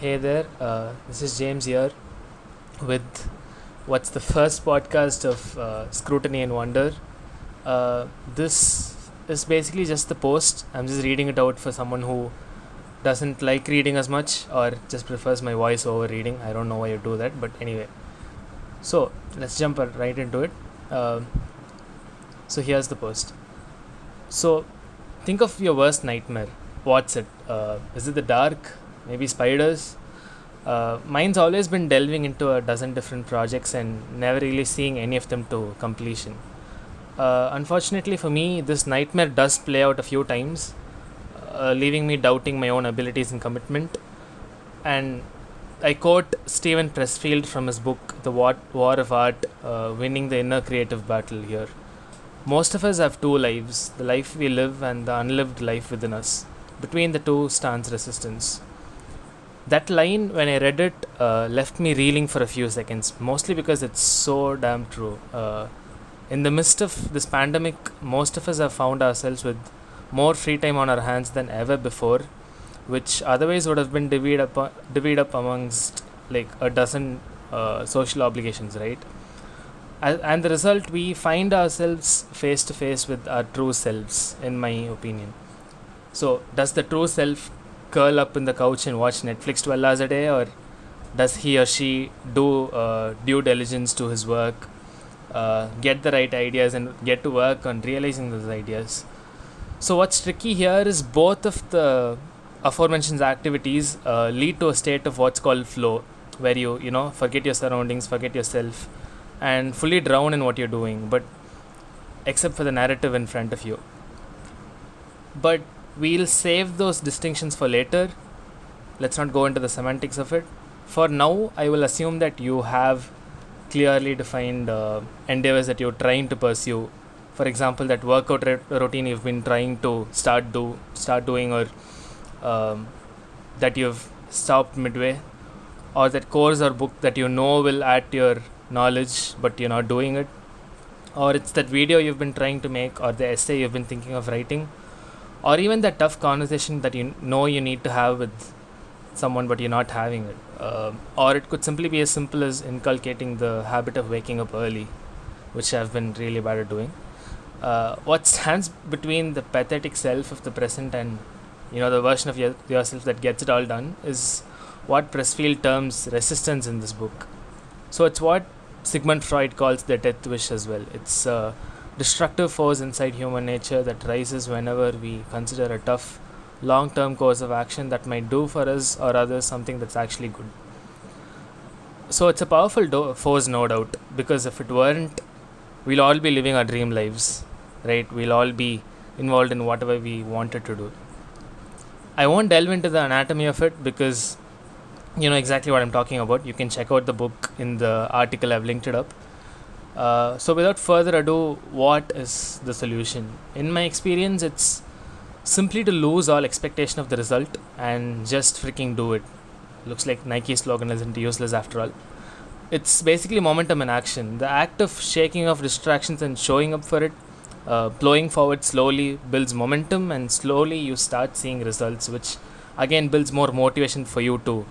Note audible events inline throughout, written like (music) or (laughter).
Hey there, uh, this is James here with what's the first podcast of uh, Scrutiny and Wonder. Uh, this is basically just the post. I'm just reading it out for someone who doesn't like reading as much or just prefers my voice over reading. I don't know why you do that, but anyway. So let's jump right into it. Um so here's the post. So think of your worst nightmare. What's it? Uh, is it the dark? Maybe spiders. Uh, mine's always been delving into a dozen different projects and never really seeing any of them to completion. Uh, unfortunately for me, this nightmare does play out a few times, uh, leaving me doubting my own abilities and commitment. And I quote Steven Pressfield from his book, The War, of Art uh, Winning the Inner Creative Battle here. Most of us have two lives the life we live and the unlived life within us. Between the two stands resistance that line when i read it uh, left me reeling for a few seconds mostly because it's so damn true. Uh, in the midst of this pandemic most of us have found ourselves with more free time on our hands than ever before which otherwise would have been divvied up divvied up amongst like a dozen uh, social obligations right? And the result we find ourselves face to face with our true selves in my opinion. So does the true self curl up in the couch and watch Netflix 12 hours a day, or does he or she do uh, due diligence to his work, uh, get the right ideas, and get to work on realizing those ideas? So, what's tricky here is both of the aforementioned activities uh, lead to a state of what's called flow, where you, you know, forget your surroundings, forget yourself, and fully drown in what you're doing, but except for the narrative in front of you. But we'll save those distinctions for later. Let's not go into the semantics of it. For now, I will assume that you have clearly defined uh, endeavors that you're trying to pursue. For example, that workout routine you've been trying to start do start doing, or um, that you've stopped midway, or that course or book that you know will add to your knowledge, but you're not doing it, or it's that video you've been trying to make, or the essay you've been thinking of writing or even that tough conversation that you know you need to have with someone but you're not having it. Uh, or it could simply be as simple as inculcating the habit of waking up early which i've been really bad at doing. Uh, what stands between the pathetic self of the present and you know the version of your, yourself that gets it all done is what pressfield terms resistance in this book. So it's what sigmund freud calls the death wish as well. It's uh, destructive force inside human nature that rises whenever we consider a tough, long term course of action that might do for us or others something that's actually good. So it's a powerful do- force, no doubt, because if it weren't, we'll all be living our dream lives, right? We'll all be involved in whatever we wanted to do. I won't delve into the anatomy of it because you know exactly what I'm talking about. You can check out the book in the article I've linked it up. Uh, so, without further ado, what is the solution? In my experience, it's simply to lose all expectation of the result and just freaking do it. Looks like Nike's slogan isn't useless after all. It's basically momentum in action. The act of shaking off distractions and showing up for it, uh, blowing forward slowly, builds momentum, and slowly you start seeing results, which again builds more motivation for you to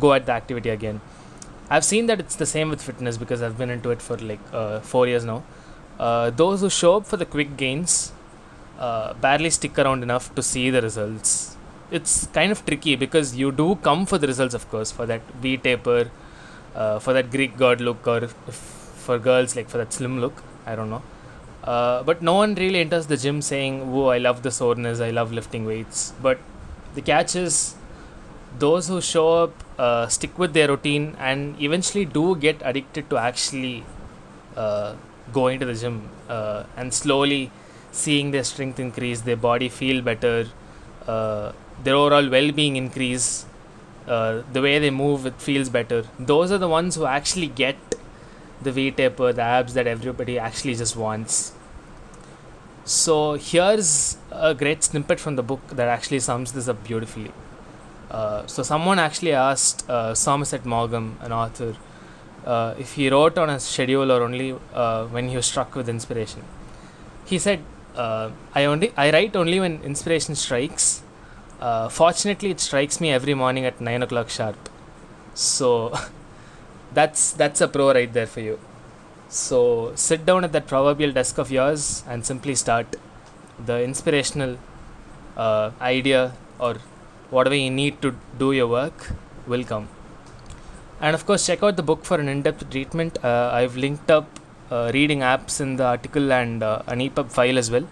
go at the activity again. I've seen that it's the same with fitness because I've been into it for like uh, four years now. Uh, those who show up for the quick gains uh, barely stick around enough to see the results. It's kind of tricky because you do come for the results, of course, for that V taper, uh, for that Greek god look, or for girls, like for that slim look. I don't know. Uh, but no one really enters the gym saying, "Whoa, I love the soreness, I love lifting weights." But the catch is, those who show up uh, stick with their routine and eventually do get addicted to actually uh, going to the gym uh, and slowly seeing their strength increase, their body feel better, uh, their overall well-being increase, uh, the way they move it feels better. Those are the ones who actually get the V taper, the abs that everybody actually just wants. So here's a great snippet from the book that actually sums this up beautifully. Uh, so someone actually asked uh, Somerset Maugham, an author, uh, if he wrote on a schedule or only uh, when he was struck with inspiration. He said, uh, "I only I write only when inspiration strikes. Fortunately, it strikes me every morning at nine o'clock sharp. So (laughs) that's that's a pro right there for you. So sit down at that proverbial desk of yours and simply start. The inspirational idea or whatever you need to do your work will come. And of course, check out the book for an in depth treatment. Uh, I've linked up uh, reading apps in the article and uh, an EPUB file as well.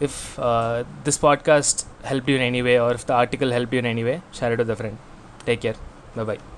If uh, this podcast helped you in any way or if the article helped you in any way, share it with a friend. Take care. Bye bye.